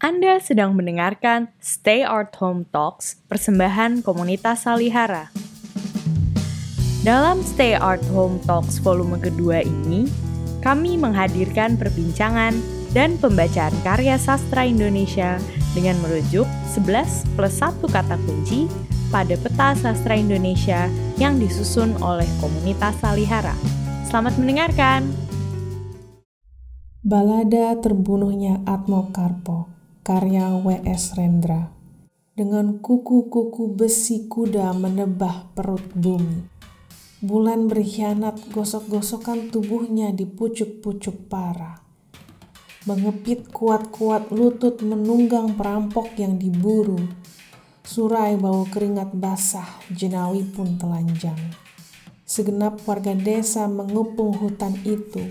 Anda sedang mendengarkan Stay Art Home Talks, persembahan komunitas Salihara. Dalam Stay Art Home Talks volume kedua ini, kami menghadirkan perbincangan dan pembacaan karya sastra Indonesia dengan merujuk 11 plus 1 kata kunci pada peta sastra Indonesia yang disusun oleh komunitas Salihara. Selamat mendengarkan! Balada terbunuhnya Atmo Karpo karya W.S. Rendra. Dengan kuku-kuku besi kuda menebah perut bumi. Bulan berkhianat gosok-gosokan tubuhnya di pucuk-pucuk parah. Mengepit kuat-kuat lutut menunggang perampok yang diburu. Surai bau keringat basah, jenawi pun telanjang. Segenap warga desa mengepung hutan itu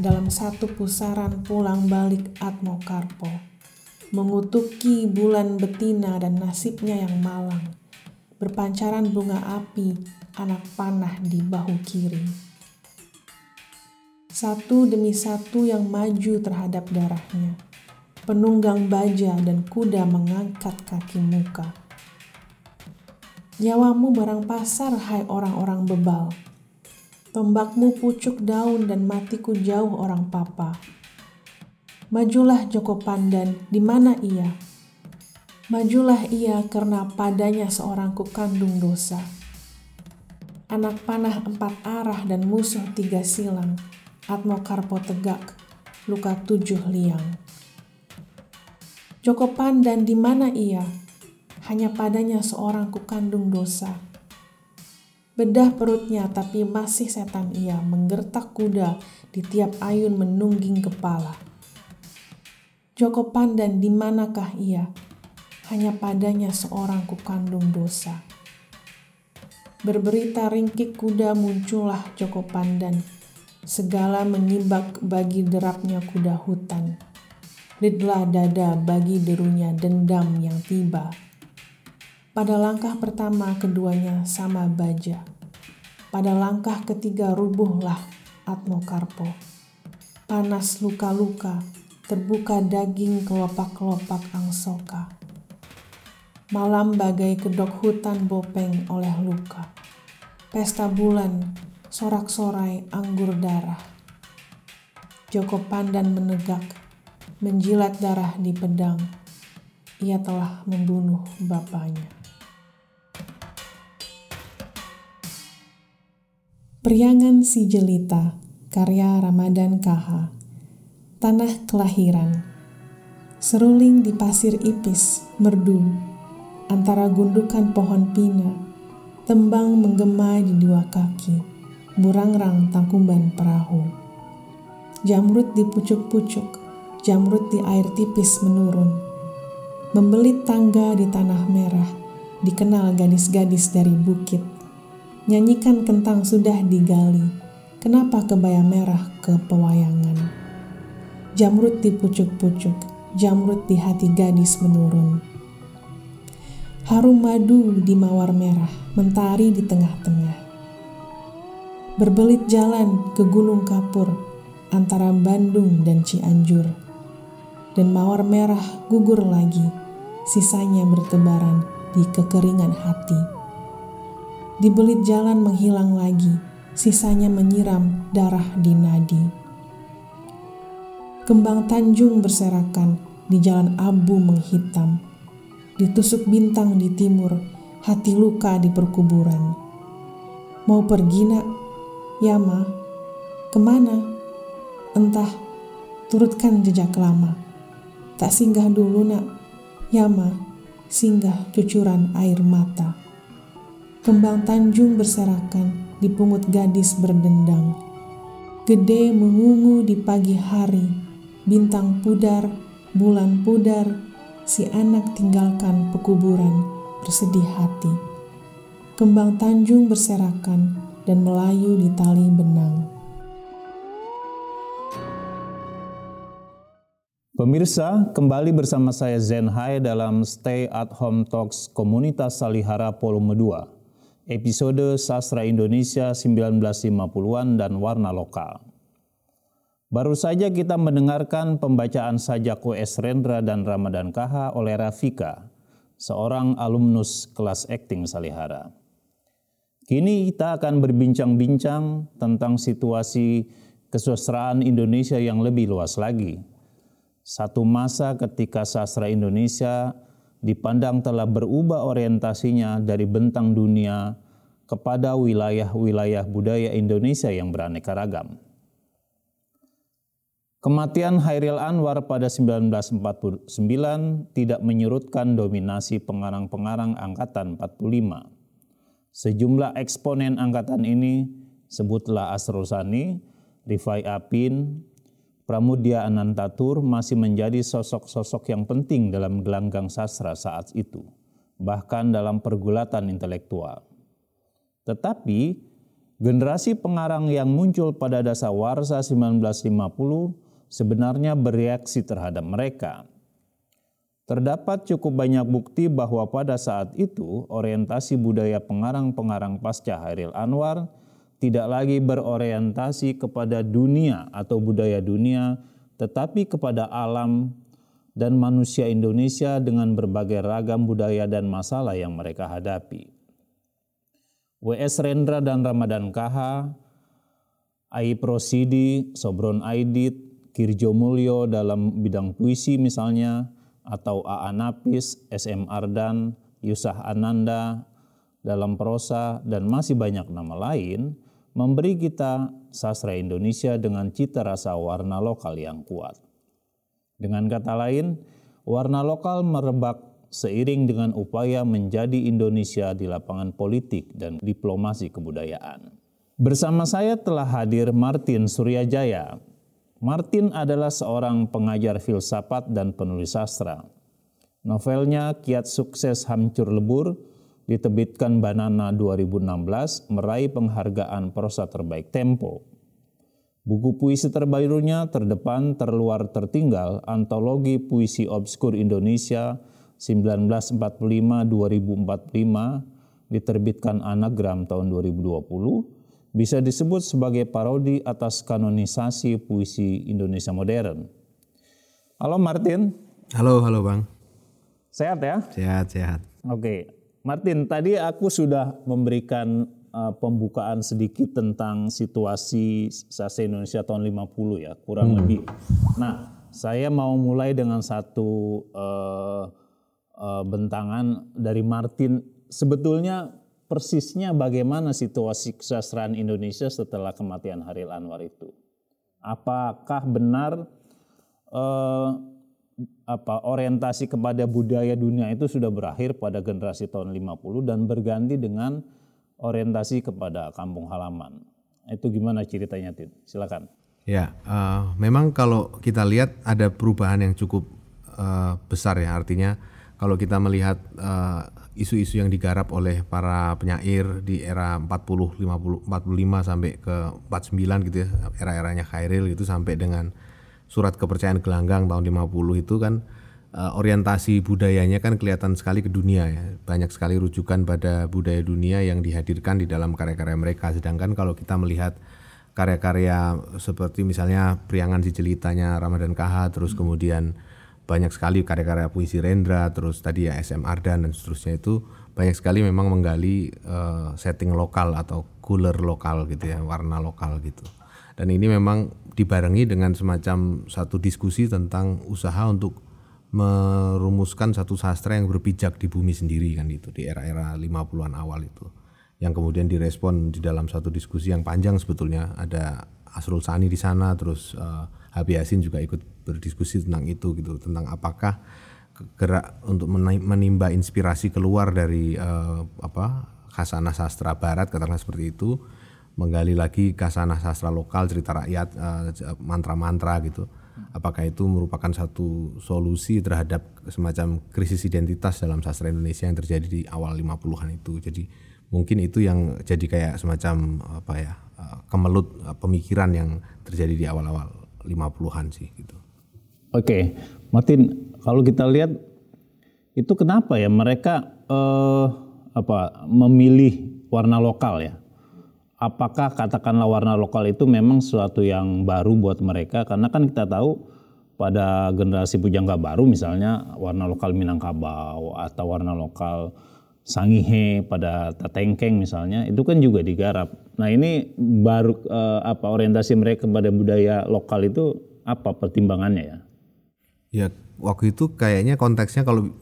dalam satu pusaran pulang balik Atmo Karpo mengutuki bulan betina dan nasibnya yang malang. Berpancaran bunga api, anak panah di bahu kiri. Satu demi satu yang maju terhadap darahnya. Penunggang baja dan kuda mengangkat kaki muka. Nyawamu barang pasar, hai orang-orang bebal. Tombakmu pucuk daun dan matiku jauh orang papa Majulah Joko Pandan, di mana ia? Majulah ia karena padanya seorang kukandung dosa. Anak panah empat arah dan musuh tiga silang, Atmo Karpo tegak, luka tujuh liang. Joko Pandan di mana ia? Hanya padanya seorang kukandung dosa. Bedah perutnya tapi masih setan ia menggertak kuda di tiap ayun menungging kepala. Joko Pandan di manakah ia? Hanya padanya seorang kukandung dosa. Berberita ringkik kuda muncullah Joko Pandan. Segala menyibak bagi derapnya kuda hutan. Lidlah dada bagi derunya dendam yang tiba. Pada langkah pertama keduanya sama baja. Pada langkah ketiga rubuhlah Atmo Karpo. Panas luka-luka, terbuka daging kelopak-kelopak angsoka. Malam bagai kedok hutan bopeng oleh luka. Pesta bulan, sorak-sorai anggur darah. Joko Pandan menegak, menjilat darah di pedang. Ia telah membunuh bapaknya. Periangan Si Jelita, karya Ramadan KH tanah kelahiran. Seruling di pasir ipis, merdu, antara gundukan pohon pina, tembang menggema di dua kaki, burangrang tangkuban perahu. Jamrut di pucuk-pucuk, jamrut di air tipis menurun. Membelit tangga di tanah merah, dikenal gadis-gadis dari bukit. Nyanyikan kentang sudah digali, kenapa kebaya merah ke pewayangan? Jamrut di pucuk-pucuk, jamrut di hati gadis menurun. Harum madu di mawar merah, mentari di tengah-tengah. Berbelit jalan ke Gunung Kapur, antara Bandung dan Cianjur. Dan mawar merah gugur lagi, sisanya bertebaran di kekeringan hati. Dibelit jalan menghilang lagi, sisanya menyiram darah di nadi. Kembang Tanjung berserakan di jalan abu menghitam. Ditusuk bintang di timur, hati luka di perkuburan. Mau pergi nak? Ya ma. Ke mana? Entah, turutkan jejak lama. Tak singgah dulu nak. Ya ma, singgah cucuran air mata. Kembang Tanjung berserakan, dipungut gadis berdendang. Gede mengungu di pagi hari, bintang pudar, bulan pudar, si anak tinggalkan pekuburan, bersedih hati. Kembang Tanjung berserakan dan melayu di tali benang. Pemirsa, kembali bersama saya Zen Hai dalam Stay at Home Talks Komunitas Salihara Volume 2, episode Sastra Indonesia 1950-an dan Warna Lokal. Baru saja kita mendengarkan pembacaan sajak W.S. Rendra dan Ramadan KH oleh Rafika, seorang alumnus kelas akting Salihara. Kini kita akan berbincang-bincang tentang situasi kesusastraan Indonesia yang lebih luas lagi. Satu masa ketika sastra Indonesia dipandang telah berubah orientasinya dari bentang dunia kepada wilayah-wilayah budaya Indonesia yang beraneka ragam. Kematian Hairil Anwar pada 1949 tidak menyurutkan dominasi pengarang-pengarang angkatan 45. Sejumlah eksponen angkatan ini, sebutlah Asrul Sani, Rifai Apin, Pramudia Anantatur masih menjadi sosok-sosok yang penting dalam gelanggang sastra saat itu, bahkan dalam pergulatan intelektual. Tetapi generasi pengarang yang muncul pada dasar warsa 1950 sebenarnya bereaksi terhadap mereka. Terdapat cukup banyak bukti bahwa pada saat itu orientasi budaya pengarang-pengarang pasca Hairil Anwar tidak lagi berorientasi kepada dunia atau budaya dunia, tetapi kepada alam dan manusia Indonesia dengan berbagai ragam budaya dan masalah yang mereka hadapi. W.S. Rendra dan Ramadan KH, Ai Prosidi, Sobron Aidit, Kirjo Mulyo dalam bidang puisi misalnya, atau A.A. Napis, S.M. Ardan, Yusah Ananda dalam prosa, dan masih banyak nama lain, memberi kita sastra Indonesia dengan cita rasa warna lokal yang kuat. Dengan kata lain, warna lokal merebak seiring dengan upaya menjadi Indonesia di lapangan politik dan diplomasi kebudayaan. Bersama saya telah hadir Martin Suryajaya, Martin adalah seorang pengajar filsafat dan penulis sastra. Novelnya Kiat Sukses Hancur Lebur ditebitkan Banana 2016 meraih penghargaan prosa terbaik Tempo. Buku puisi terbarunya terdepan terluar tertinggal antologi puisi obskur Indonesia 1945-2045 diterbitkan Anagram tahun 2020 bisa disebut sebagai parodi atas kanonisasi puisi Indonesia modern. Halo Martin. Halo, halo Bang. Sehat ya? Sehat, sehat. Oke. Martin, tadi aku sudah memberikan uh, pembukaan sedikit tentang situasi sastra Indonesia tahun 50 ya, kurang hmm. lebih. Nah, saya mau mulai dengan satu uh, uh, bentangan dari Martin. Sebetulnya persisnya bagaimana situasi kesastraan Indonesia setelah kematian Haril Anwar itu. Apakah benar eh, apa orientasi kepada budaya dunia itu sudah berakhir pada generasi tahun 50 dan berganti dengan orientasi kepada kampung halaman. Itu gimana ceritanya, Tin? Silakan. Ya, uh, memang kalau kita lihat ada perubahan yang cukup uh, besar ya. Artinya kalau kita melihat uh, isu-isu yang digarap oleh para penyair di era 40, 50, 45 sampai ke 49 gitu ya, era-eranya Khairil gitu sampai dengan surat kepercayaan gelanggang tahun 50 itu kan uh, orientasi budayanya kan kelihatan sekali ke dunia ya. Banyak sekali rujukan pada budaya dunia yang dihadirkan di dalam karya-karya mereka. Sedangkan kalau kita melihat karya-karya seperti misalnya Priangan si Jelitanya Ramadan KH terus kemudian banyak sekali karya-karya puisi Rendra, terus tadi ya SM Ardan dan seterusnya itu banyak sekali memang menggali uh, setting lokal atau cooler lokal gitu ya, warna lokal gitu. Dan ini memang dibarengi dengan semacam satu diskusi tentang usaha untuk merumuskan satu sastra yang berpijak di bumi sendiri kan itu di era-era 50-an awal itu. Yang kemudian direspon di dalam satu diskusi yang panjang sebetulnya ada Asrul Sani di sana terus uh, Habib Yasin juga ikut berdiskusi tentang itu gitu tentang apakah gerak untuk menimba inspirasi keluar dari uh, apa khasanah sastra barat katakanlah seperti itu menggali lagi khasanah sastra lokal cerita rakyat uh, mantra-mantra gitu. Apakah itu merupakan satu solusi terhadap semacam krisis identitas dalam sastra Indonesia yang terjadi di awal 50-an itu? Jadi mungkin itu yang jadi kayak semacam apa ya kemelut pemikiran yang terjadi di awal-awal 50-an sih gitu. Oke, Martin, kalau kita lihat itu kenapa ya mereka eh, apa memilih warna lokal ya? apakah katakanlah warna lokal itu memang sesuatu yang baru buat mereka karena kan kita tahu pada generasi pujangga baru misalnya warna lokal Minangkabau atau warna lokal Sangihe pada Tatengkeng misalnya itu kan juga digarap. Nah ini baru eh, apa orientasi mereka kepada budaya lokal itu apa pertimbangannya ya? Ya waktu itu kayaknya konteksnya kalau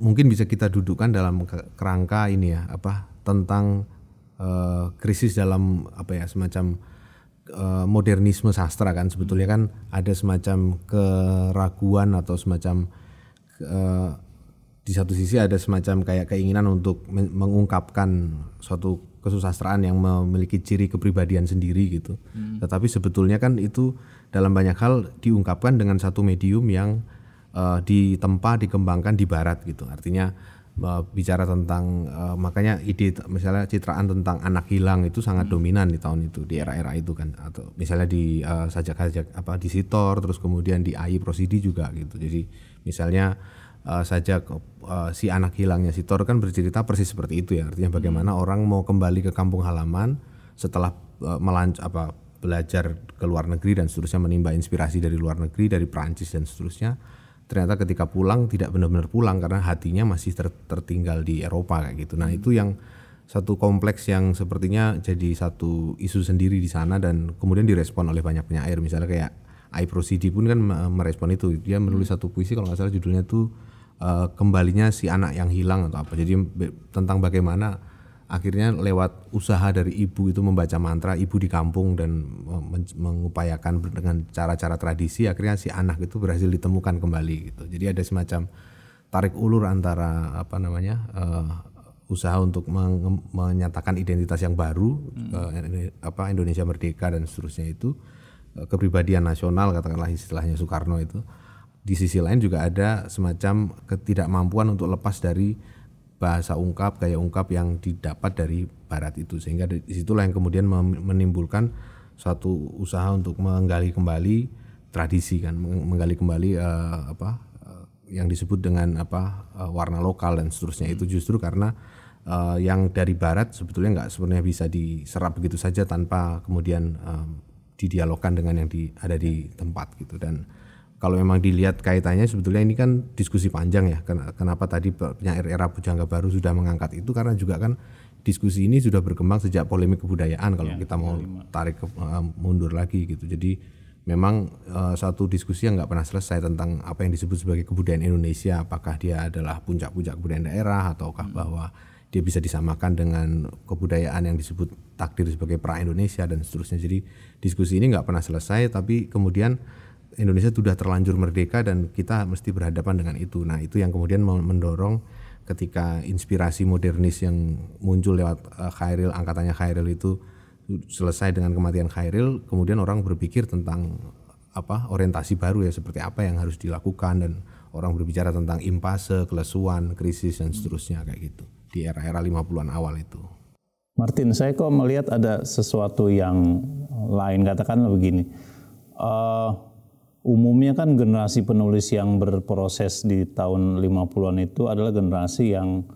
mungkin bisa kita dudukkan dalam kerangka ini ya apa tentang uh, krisis dalam apa ya semacam uh, modernisme sastra kan sebetulnya kan ada semacam keraguan atau semacam uh, di satu sisi ada semacam kayak keinginan untuk mengungkapkan suatu kesusastraan yang memiliki ciri kepribadian sendiri gitu. Hmm. Tetapi sebetulnya kan itu dalam banyak hal diungkapkan dengan satu medium yang uh, ditempa dikembangkan di barat gitu. Artinya uh, bicara tentang uh, makanya ide misalnya citraan tentang anak hilang itu sangat hmm. dominan di tahun itu di era-era itu kan atau misalnya di uh, sajak-sajak apa di Sitor terus kemudian di AI Prosidi juga gitu. Jadi misalnya uh, saja uh, si anak hilangnya. Si Thor kan bercerita persis seperti itu ya. Artinya bagaimana hmm. orang mau kembali ke kampung halaman setelah uh, melanc apa belajar ke luar negeri dan seterusnya menimba inspirasi dari luar negeri dari Prancis dan seterusnya. Ternyata ketika pulang tidak benar-benar pulang karena hatinya masih ter tertinggal di Eropa kayak gitu. Nah itu yang satu kompleks yang sepertinya jadi satu isu sendiri di sana dan kemudian direspon oleh banyak penyair misalnya kayak I Prosidi pun kan merespon itu. Dia menulis satu puisi kalau nggak salah judulnya tuh uh, kembalinya si anak yang hilang atau apa. Jadi tentang bagaimana akhirnya lewat usaha dari ibu itu membaca mantra ibu di kampung dan mengupayakan dengan cara-cara tradisi akhirnya si anak itu berhasil ditemukan kembali gitu. Jadi ada semacam tarik ulur antara apa namanya uh, usaha untuk menyatakan identitas yang baru hmm. uh, apa Indonesia merdeka dan seterusnya itu uh, kepribadian nasional katakanlah istilahnya Soekarno itu di sisi lain juga ada semacam ketidakmampuan untuk lepas dari bahasa ungkap gaya ungkap yang didapat dari barat itu. Sehingga di situlah yang kemudian menimbulkan suatu usaha untuk menggali kembali tradisi kan menggali kembali uh, apa uh, yang disebut dengan apa uh, warna lokal dan seterusnya. Itu justru karena uh, yang dari barat sebetulnya nggak sebenarnya bisa diserap begitu saja tanpa kemudian uh, didialogkan dengan yang di, ada di tempat gitu. Dan kalau memang dilihat kaitannya sebetulnya ini kan diskusi panjang ya. Kenapa tadi penyair era pujangga baru sudah mengangkat itu? Karena juga kan diskusi ini sudah berkembang sejak polemik kebudayaan kalau ya, kita mau tarik ke, uh, mundur lagi gitu. Jadi memang uh, satu diskusi yang nggak pernah selesai tentang apa yang disebut sebagai kebudayaan Indonesia apakah dia adalah puncak-puncak kebudayaan daerah ataukah hmm. bahwa dia bisa disamakan dengan kebudayaan yang disebut takdir sebagai pra Indonesia dan seterusnya. Jadi diskusi ini nggak pernah selesai tapi kemudian Indonesia sudah terlanjur merdeka dan kita mesti berhadapan dengan itu. Nah, itu yang kemudian mendorong ketika inspirasi modernis yang muncul lewat uh, Khairil, angkatannya Khairil itu selesai dengan kematian Khairil, kemudian orang berpikir tentang apa orientasi baru ya seperti apa yang harus dilakukan dan orang berbicara tentang impase, kelesuan, krisis dan seterusnya kayak gitu di era-era 50-an awal itu. Martin, saya kok melihat ada sesuatu yang lain katakanlah begini. Uh, umumnya kan generasi penulis yang berproses di tahun 50-an itu adalah generasi yang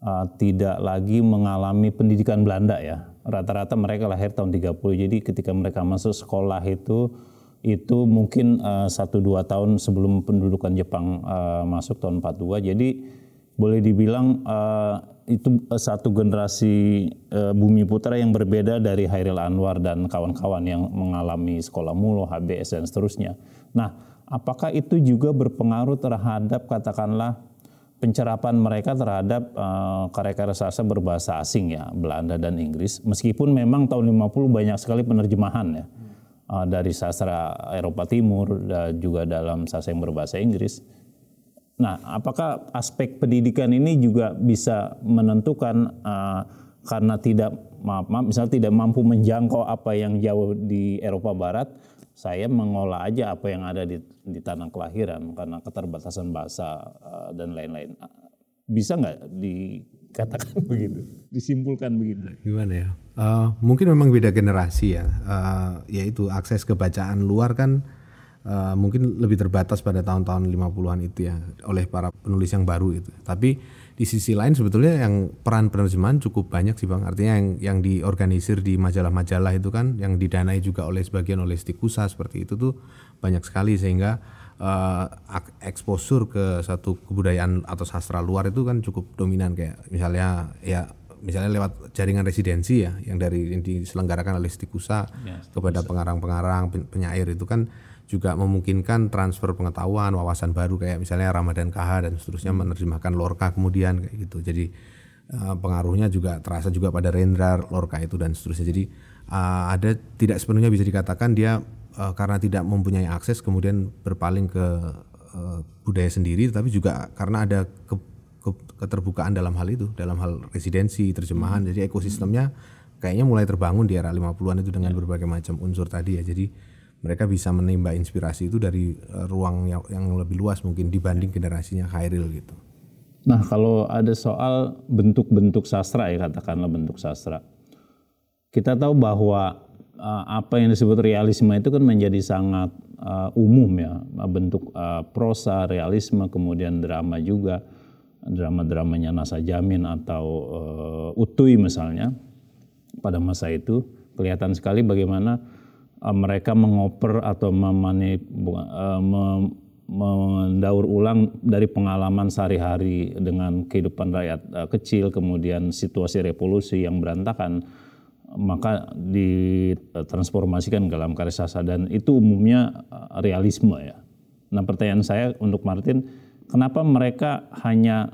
uh, tidak lagi mengalami pendidikan Belanda ya. Rata-rata mereka lahir tahun 30. Jadi ketika mereka masuk sekolah itu itu mungkin uh, satu dua tahun sebelum pendudukan Jepang uh, masuk tahun 42. Jadi boleh dibilang uh, itu uh, satu generasi uh, Bumi Putra yang berbeda dari Hairil Anwar dan kawan-kawan yang mengalami sekolah mulu, HBS dan seterusnya. Nah, apakah itu juga berpengaruh terhadap katakanlah pencerapan mereka terhadap uh, karya-karya sastra berbahasa asing ya, Belanda dan Inggris. Meskipun memang tahun 50 banyak sekali penerjemahan ya. Dari sastra Eropa Timur dan juga dalam sastra yang berbahasa Inggris Nah, apakah aspek pendidikan ini juga bisa menentukan uh, karena tidak maaf, maaf misalnya tidak mampu menjangkau apa yang jauh di Eropa Barat, saya mengolah aja apa yang ada di, di tanah kelahiran karena keterbatasan bahasa uh, dan lain-lain. Bisa nggak dikatakan begitu, disimpulkan begitu? Gimana ya? Uh, mungkin memang beda generasi ya, uh, yaitu akses ke bacaan luar kan uh, mungkin lebih terbatas pada tahun-tahun 50-an itu ya oleh para penulis yang baru itu. Tapi di sisi lain sebetulnya yang peran penerjemahan cukup banyak sih bang. Artinya yang yang diorganisir di majalah-majalah itu kan yang didanai juga oleh sebagian oleh Stikusa seperti itu tuh banyak sekali. Sehingga uh, eksposur ke satu kebudayaan atau sastra luar itu kan cukup dominan. Kayak misalnya ya misalnya lewat jaringan residensi ya yang dari yang diselenggarakan oleh Stikusa ya, kepada pengarang-pengarang penyair itu kan juga memungkinkan transfer pengetahuan, wawasan baru kayak misalnya Ramadan KH dan seterusnya hmm. menerjemahkan Lorca kemudian kayak gitu. Jadi uh, pengaruhnya juga terasa juga pada Rendra, Lorca itu dan seterusnya. Jadi uh, ada tidak sepenuhnya bisa dikatakan dia uh, karena tidak mempunyai akses kemudian berpaling ke uh, budaya sendiri, tapi juga karena ada ke, ke, keterbukaan dalam hal itu, dalam hal residensi, terjemahan. Hmm. Jadi ekosistemnya kayaknya mulai terbangun di era 50-an itu dengan ya. berbagai macam unsur tadi ya. Jadi mereka bisa menimba inspirasi itu dari uh, ruang yang, lebih luas mungkin dibanding generasinya Khairil gitu. Nah kalau ada soal bentuk-bentuk sastra ya katakanlah bentuk sastra, kita tahu bahwa uh, apa yang disebut realisme itu kan menjadi sangat uh, umum ya. Bentuk prosa realisme kemudian drama juga. Drama-dramanya Nasa Jamin atau Utui misalnya pada masa itu. Kelihatan sekali bagaimana mereka mengoper atau memani, uh, mem, mendaur ulang dari pengalaman sehari-hari dengan kehidupan rakyat uh, kecil, kemudian situasi revolusi yang berantakan, maka ditransformasikan dalam karya sastra dan itu umumnya realisme ya. Nah pertanyaan saya untuk Martin, kenapa mereka hanya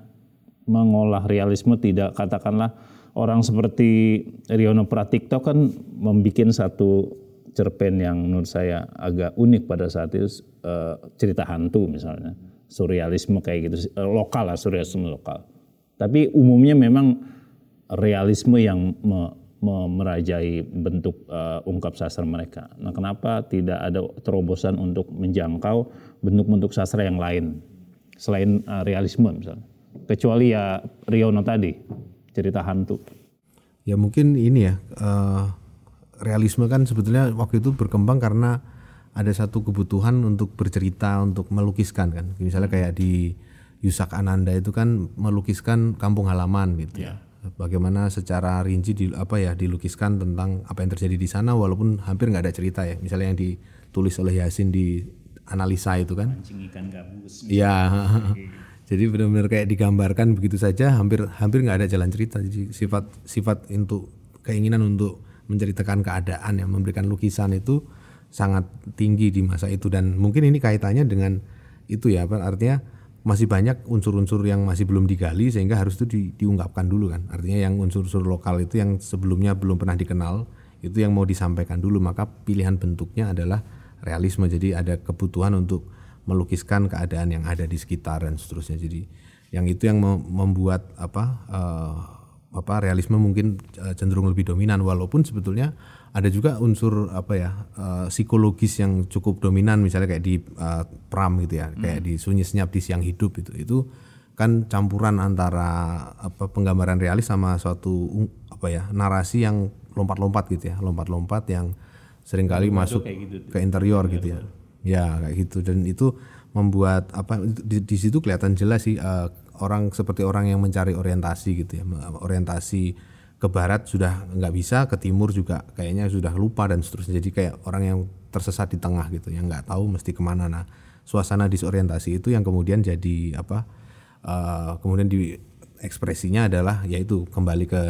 mengolah realisme tidak katakanlah orang seperti Riono Pratikto kan membuat satu cerpen yang menurut saya agak unik pada saat itu uh, cerita hantu misalnya. Surrealisme kayak gitu. Uh, lokal lah surrealisme lokal. Tapi umumnya memang realisme yang me, me, merajai bentuk uh, ungkap sastra mereka. Nah kenapa tidak ada terobosan untuk menjangkau bentuk-bentuk sastra yang lain? Selain uh, realisme misalnya. Kecuali ya Riono tadi cerita hantu. Ya mungkin ini ya uh realisme kan sebetulnya waktu itu berkembang karena ada satu kebutuhan untuk bercerita, untuk melukiskan kan. Misalnya kayak di Yusak Ananda itu kan melukiskan kampung halaman gitu. Yeah. Bagaimana secara rinci di apa ya dilukiskan tentang apa yang terjadi di sana walaupun hampir nggak ada cerita ya. Misalnya yang ditulis oleh Yasin di analisa itu kan. Iya. Jadi benar-benar kayak digambarkan begitu saja hampir hampir nggak ada jalan cerita. Jadi sifat sifat untuk keinginan untuk menceritakan keadaan yang memberikan lukisan itu sangat tinggi di masa itu. Dan mungkin ini kaitannya dengan itu ya artinya masih banyak unsur-unsur yang masih belum digali sehingga harus itu di, diungkapkan dulu kan. Artinya yang unsur-unsur lokal itu yang sebelumnya belum pernah dikenal itu yang mau disampaikan dulu. Maka pilihan bentuknya adalah realisme. Jadi ada kebutuhan untuk melukiskan keadaan yang ada di sekitar dan seterusnya. Jadi yang itu yang membuat apa uh, apa realisme mungkin eh, cenderung lebih dominan. Walaupun sebetulnya ada juga unsur apa ya uh, psikologis yang cukup dominan. Misalnya kayak di uh, Pram gitu ya hmm. kayak di Sunyi Senyap di Siang Hidup itu. Itu kan campuran antara apa penggambaran realis sama suatu apa ya narasi yang lompat-lompat gitu ya. Lompat-lompat yang sering kali Lompat masuk gitu, ke interior gitu ya. ya kayak gitu. Dan itu membuat apa di, di situ kelihatan jelas sih uh, orang seperti orang yang mencari orientasi gitu ya orientasi ke barat sudah nggak bisa ke timur juga kayaknya sudah lupa dan seterusnya. Jadi kayak orang yang tersesat di tengah gitu yang nggak tahu mesti ke mana. Nah suasana disorientasi itu yang kemudian jadi apa uh, kemudian di ekspresinya adalah yaitu kembali ke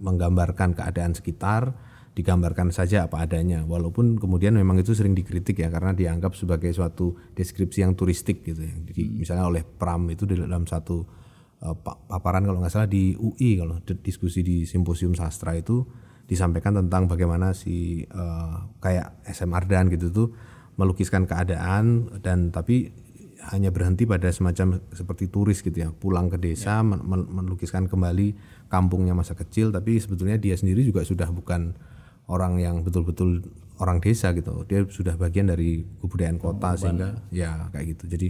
menggambarkan keadaan sekitar digambarkan saja apa adanya walaupun kemudian memang itu sering dikritik ya karena dianggap sebagai suatu deskripsi yang turistik gitu ya jadi hmm. misalnya oleh Pram itu di dalam satu uh, paparan kalau nggak salah di UI kalau diskusi di simposium sastra itu disampaikan tentang bagaimana si uh, kayak SM Ardan gitu tuh melukiskan keadaan dan tapi hanya berhenti pada semacam seperti turis gitu ya pulang ke desa ya. melukiskan kembali kampungnya masa kecil tapi sebetulnya dia sendiri juga sudah bukan orang yang betul-betul orang desa gitu. Dia sudah bagian dari kebudayaan kota oh, sehingga ya kayak gitu. Jadi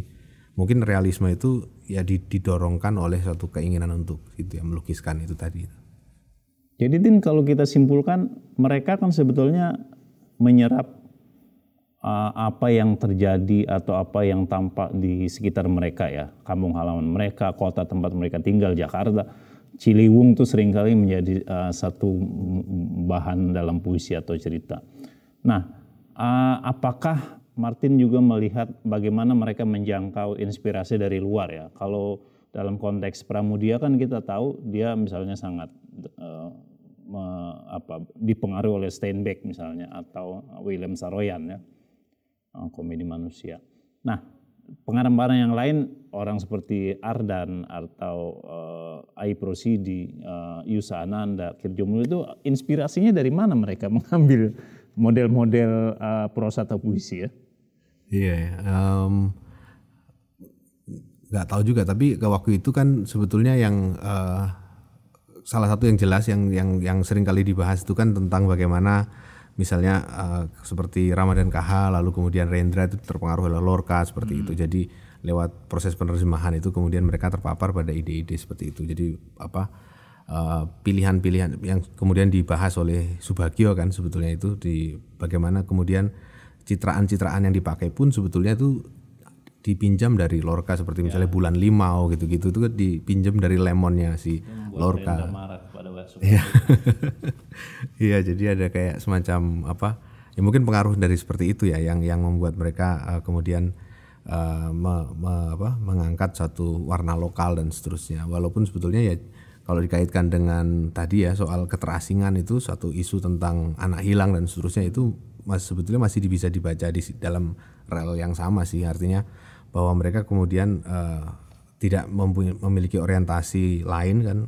mungkin realisme itu ya didorongkan oleh suatu keinginan untuk itu ya melukiskan itu tadi. Jadi Din kalau kita simpulkan mereka kan sebetulnya menyerap uh, apa yang terjadi atau apa yang tampak di sekitar mereka ya, kampung halaman mereka, kota tempat mereka tinggal, Jakarta. Ciliwung itu sering kali menjadi uh, satu bahan dalam puisi atau cerita. Nah, uh, apakah Martin juga melihat bagaimana mereka menjangkau inspirasi dari luar ya? Kalau dalam konteks Pramudia kan kita tahu dia misalnya sangat uh, me, apa, dipengaruhi oleh Steinbeck misalnya atau William Saroyan ya komedi manusia. Nah pengarang-pengarang yang lain orang seperti Ardan atau uh, Ai Prosidi, uh, Yusa Ananda, itu inspirasinya dari mana mereka mengambil model-model uh, prosa atau puisi ya? Iya, yeah, um, nggak tahu juga tapi ke waktu itu kan sebetulnya yang uh, salah satu yang jelas yang yang yang sering kali dibahas itu kan tentang bagaimana misalnya uh, seperti Ramadan KH lalu kemudian Rendra itu terpengaruh oleh Lorca seperti hmm. itu jadi lewat proses penerjemahan itu kemudian mereka terpapar pada ide-ide seperti itu jadi apa uh, pilihan-pilihan yang kemudian dibahas oleh Subagio kan sebetulnya itu di bagaimana kemudian citraan-citraan yang dipakai pun sebetulnya itu dipinjam dari Lorca seperti ya. misalnya bulan limau gitu-gitu itu kan dipinjam dari lemonnya si Lorca. Iya. Iya, jadi ada kayak semacam apa? Ya mungkin pengaruh dari seperti itu ya yang yang membuat mereka uh, kemudian uh, me, me, apa, mengangkat satu warna lokal dan seterusnya. Walaupun sebetulnya ya kalau dikaitkan dengan tadi ya soal keterasingan itu satu isu tentang anak hilang dan seterusnya itu mas sebetulnya masih bisa dibaca di dalam rel yang sama sih artinya bahwa mereka kemudian uh, tidak memiliki orientasi lain kan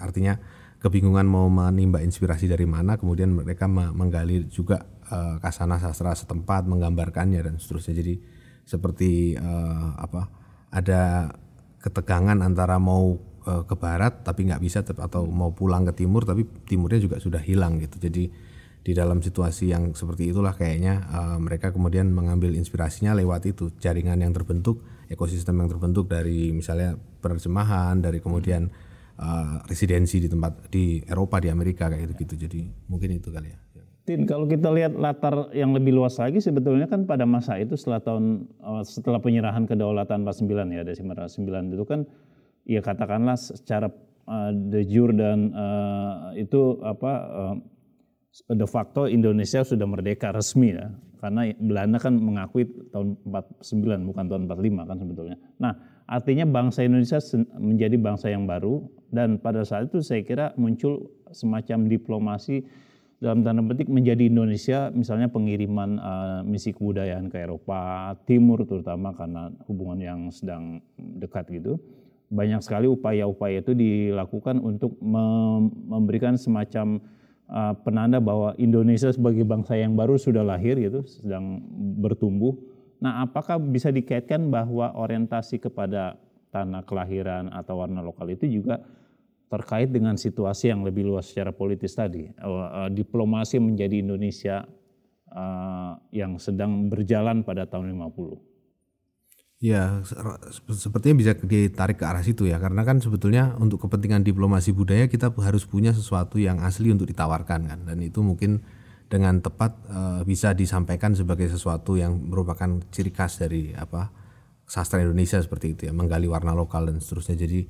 artinya kebingungan mau menimba inspirasi dari mana kemudian mereka menggali juga uh, kasana sastra setempat menggambarkannya dan seterusnya. Jadi seperti uh, apa ada ketegangan antara mau uh, ke barat tapi nggak bisa atau mau pulang ke timur tapi timurnya juga sudah hilang gitu. Jadi di dalam situasi yang seperti itulah kayaknya mereka kemudian mengambil inspirasinya lewat itu jaringan yang terbentuk ekosistem yang terbentuk dari misalnya penerjemahan dari kemudian uh, residensi di tempat di Eropa di Amerika kayak gitu gitu jadi mungkin itu kali ya. Tin, kalau kita lihat latar yang lebih luas lagi sebetulnya kan pada masa itu setelah tahun uh, setelah penyerahan kedaulatan 49 ya dari 99 itu kan ya katakanlah secara uh, de jure dan uh, itu apa uh, de facto Indonesia sudah merdeka resmi ya karena Belanda kan mengakui tahun 49 bukan tahun 45 kan sebetulnya. Nah, artinya bangsa Indonesia menjadi bangsa yang baru dan pada saat itu saya kira muncul semacam diplomasi dalam tanda petik menjadi Indonesia misalnya pengiriman uh, misi kebudayaan ke Eropa Timur terutama karena hubungan yang sedang dekat gitu banyak sekali upaya-upaya itu dilakukan untuk memberikan semacam uh, penanda bahwa Indonesia sebagai bangsa yang baru sudah lahir gitu, sedang bertumbuh. Nah, apakah bisa dikaitkan bahwa orientasi kepada tanah kelahiran atau warna lokal itu juga terkait dengan situasi yang lebih luas secara politis tadi, uh, uh, diplomasi menjadi Indonesia uh, yang sedang berjalan pada tahun 50. Ya, sepertinya bisa ditarik ke arah situ ya, karena kan sebetulnya untuk kepentingan diplomasi budaya kita harus punya sesuatu yang asli untuk ditawarkan kan, dan itu mungkin dengan tepat uh, bisa disampaikan sebagai sesuatu yang merupakan ciri khas dari apa sastra Indonesia seperti itu ya, menggali warna lokal dan seterusnya. Jadi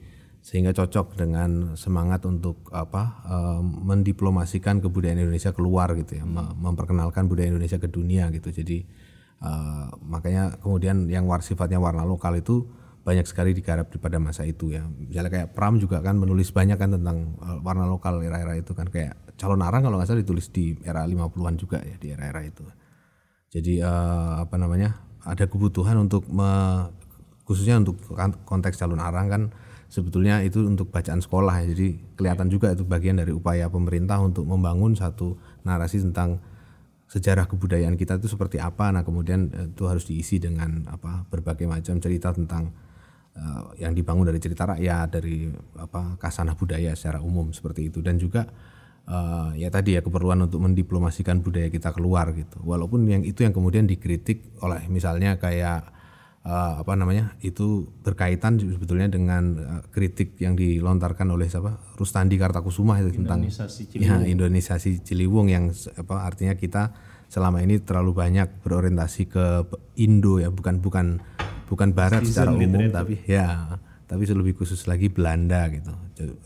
sehingga cocok dengan semangat untuk apa uh, mendiplomasikan kebudayaan Indonesia keluar gitu ya, memperkenalkan budaya Indonesia ke dunia gitu. Jadi Uh, makanya kemudian yang war sifatnya warna lokal itu banyak sekali digarap pada masa itu ya. Misalnya kayak Pram juga kan menulis banyak kan tentang uh, warna lokal era-era itu kan kayak calon arang kalau nggak salah ditulis di era 50-an juga ya di era-era itu. Jadi uh, apa namanya? ada kebutuhan untuk me, khususnya untuk konteks calon arang kan sebetulnya itu untuk bacaan sekolah ya. Jadi kelihatan juga itu bagian dari upaya pemerintah untuk membangun satu narasi tentang sejarah kebudayaan kita itu seperti apa nah kemudian eh, itu harus diisi dengan apa berbagai macam cerita tentang uh, yang dibangun dari cerita rakyat dari apa kasanah budaya secara umum seperti itu. Dan juga uh, ya tadi ya keperluan untuk mendiplomasikan budaya kita keluar gitu. Walaupun yang itu yang kemudian dikritik oleh misalnya kayak uh, apa namanya itu berkaitan sebetulnya dengan uh, kritik yang dilontarkan oleh siapa? Rustandi Kartakusuma itu tentang Indonesia Ciliwung. ya Indonesia Ciliwung yang apa artinya kita selama ini terlalu banyak berorientasi ke Indo ya, bukan bukan bukan Barat secara umum, tapi ya tapi lebih khusus lagi Belanda gitu,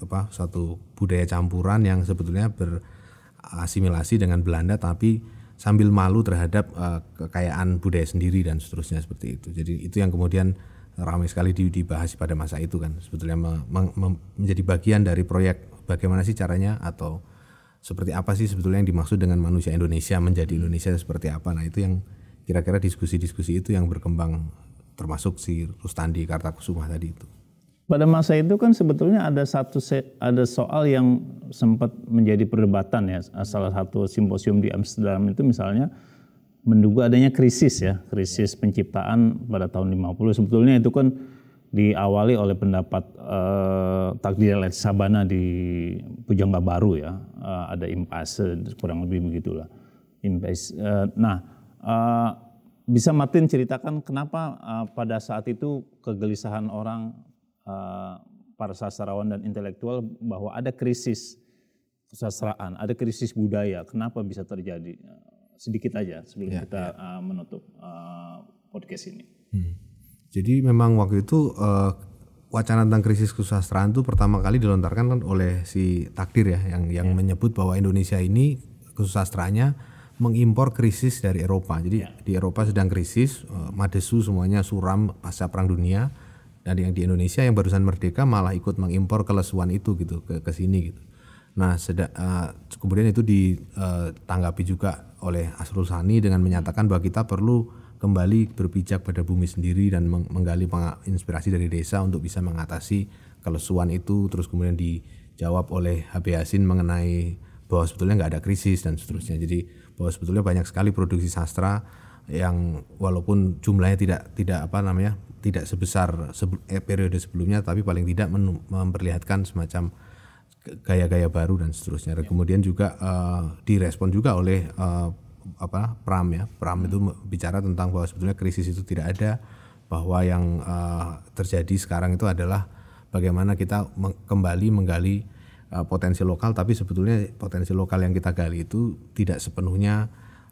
apa suatu budaya campuran yang sebetulnya berasimilasi dengan Belanda, tapi sambil malu terhadap uh, kekayaan budaya sendiri dan seterusnya seperti itu. Jadi itu yang kemudian ramai sekali dibahas pada masa itu kan. Sebetulnya me, me, menjadi bagian dari proyek bagaimana sih caranya atau seperti apa sih sebetulnya yang dimaksud dengan manusia Indonesia menjadi Indonesia seperti apa. Nah itu yang kira-kira diskusi-diskusi itu yang berkembang termasuk si Rustandi Kartakusuma tadi itu pada masa itu kan sebetulnya ada satu ada soal yang sempat menjadi perdebatan ya salah satu simposium di Amsterdam itu misalnya menduga adanya krisis ya, krisis penciptaan pada tahun 50. Sebetulnya itu kan diawali oleh pendapat uh, takdir Let Sabana di Pujangga Baru ya, uh, ada impasse kurang lebih begitulah. Impasse. Uh, nah, uh, bisa Martin ceritakan kenapa uh, pada saat itu kegelisahan orang uh, para sastrawan dan intelektual bahwa ada krisis kesastraan, ada krisis budaya. Kenapa bisa terjadi? sedikit aja sebelum ya, kita ya. Uh, menutup uh, podcast ini. Hmm. Jadi memang waktu itu uh, wacana tentang krisis kesusastraan itu pertama kali dilontarkan kan oleh si Takdir ya yang yang ya. menyebut bahwa Indonesia ini kesusastraannya mengimpor krisis dari Eropa. Jadi ya. di Eropa sedang krisis, uh, madesu semuanya suram pasca perang dunia dan yang di Indonesia yang barusan merdeka malah ikut mengimpor kelesuan itu gitu ke ke sini gitu. Nah, seda, uh, kemudian itu ditanggapi juga oleh Asrul Sani dengan menyatakan bahwa kita perlu kembali berpijak pada bumi sendiri dan menggali inspirasi dari desa untuk bisa mengatasi kelesuan itu. Terus kemudian dijawab oleh HB Yasin mengenai bahwa sebetulnya nggak ada krisis dan seterusnya. Jadi bahwa sebetulnya banyak sekali produksi sastra yang walaupun jumlahnya tidak tidak apa namanya tidak sebesar eh, periode sebelumnya, tapi paling tidak memperlihatkan semacam gaya-gaya baru dan seterusnya. Ya. kemudian juga uh, direspon juga oleh uh, apa Pram ya. Pram hmm. itu bicara tentang bahwa sebetulnya krisis itu tidak ada, bahwa yang uh, terjadi sekarang itu adalah bagaimana kita kembali menggali uh, potensi lokal, tapi sebetulnya potensi lokal yang kita gali itu tidak sepenuhnya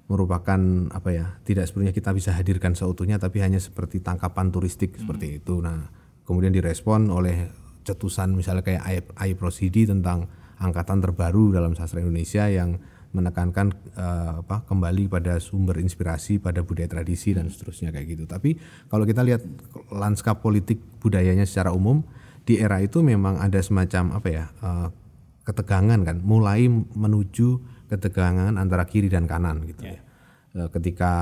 merupakan apa ya tidak sepenuhnya kita bisa hadirkan seutuhnya tapi hanya seperti tangkapan turistik hmm. seperti itu nah kemudian direspon oleh cetusan misalnya kayak Rosidi tentang angkatan terbaru dalam sastra Indonesia yang menekankan uh, apa kembali pada sumber inspirasi pada budaya tradisi dan seterusnya kayak gitu. Tapi kalau kita lihat lanskap politik budayanya secara umum di era itu memang ada semacam apa ya uh, ketegangan kan, mulai menuju ketegangan antara kiri dan kanan gitu yeah. ya. Uh, ketika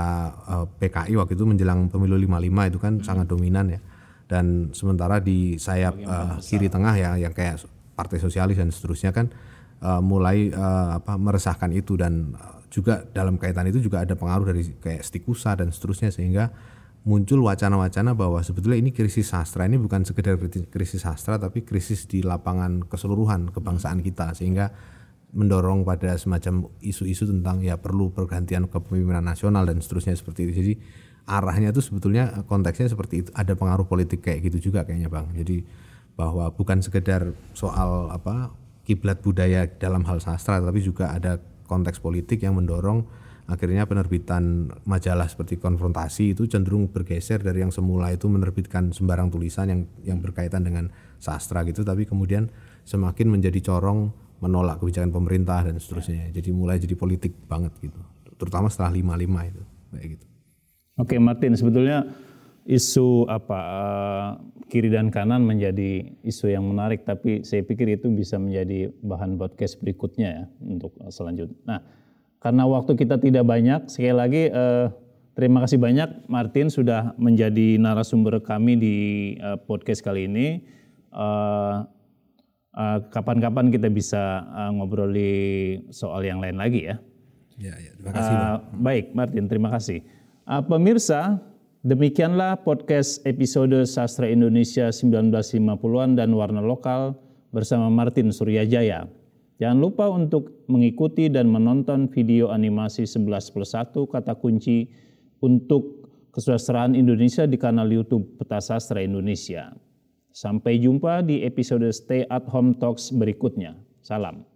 uh, PKI waktu itu menjelang pemilu 55 itu kan hmm. sangat dominan ya dan sementara di sayap uh, kiri tengah ya yang kayak Partai Sosialis dan seterusnya kan uh, mulai uh, apa meresahkan itu dan juga dalam kaitan itu juga ada pengaruh dari kayak Stikusa dan seterusnya sehingga muncul wacana-wacana bahwa sebetulnya ini krisis sastra. Ini bukan sekedar krisis sastra tapi krisis di lapangan keseluruhan kebangsaan kita sehingga mendorong pada semacam isu-isu tentang ya perlu pergantian kepemimpinan nasional dan seterusnya seperti itu. Jadi arahnya itu sebetulnya konteksnya seperti itu. Ada pengaruh politik kayak gitu juga kayaknya bang. Jadi bahwa bukan sekedar soal apa kiblat budaya dalam hal sastra tapi juga ada konteks politik yang mendorong akhirnya penerbitan majalah seperti konfrontasi itu cenderung bergeser dari yang semula itu menerbitkan sembarang tulisan yang yang berkaitan dengan sastra gitu tapi kemudian semakin menjadi corong menolak kebijakan pemerintah dan seterusnya. Jadi mulai jadi politik banget gitu. Terutama setelah 55 itu kayak gitu. Oke, Martin, sebetulnya isu apa uh, kiri dan kanan menjadi isu yang menarik, tapi saya pikir itu bisa menjadi bahan podcast berikutnya ya untuk selanjutnya. Nah, karena waktu kita tidak banyak, sekali lagi uh, terima kasih banyak Martin sudah menjadi narasumber kami di uh, podcast kali ini. Uh, kapan-kapan kita bisa uh, ngobroli soal yang lain lagi ya. Ya, ya terima kasih. Uh, baik, Martin, terima kasih. Uh, pemirsa, demikianlah podcast episode Sastra Indonesia 1950-an dan Warna Lokal bersama Martin Suryajaya. Jangan lupa untuk mengikuti dan menonton video animasi 11 plus 1 kata kunci untuk kesusastraan Indonesia di kanal YouTube Peta Sastra Indonesia. Sampai jumpa di episode Stay at Home Talks berikutnya. Salam.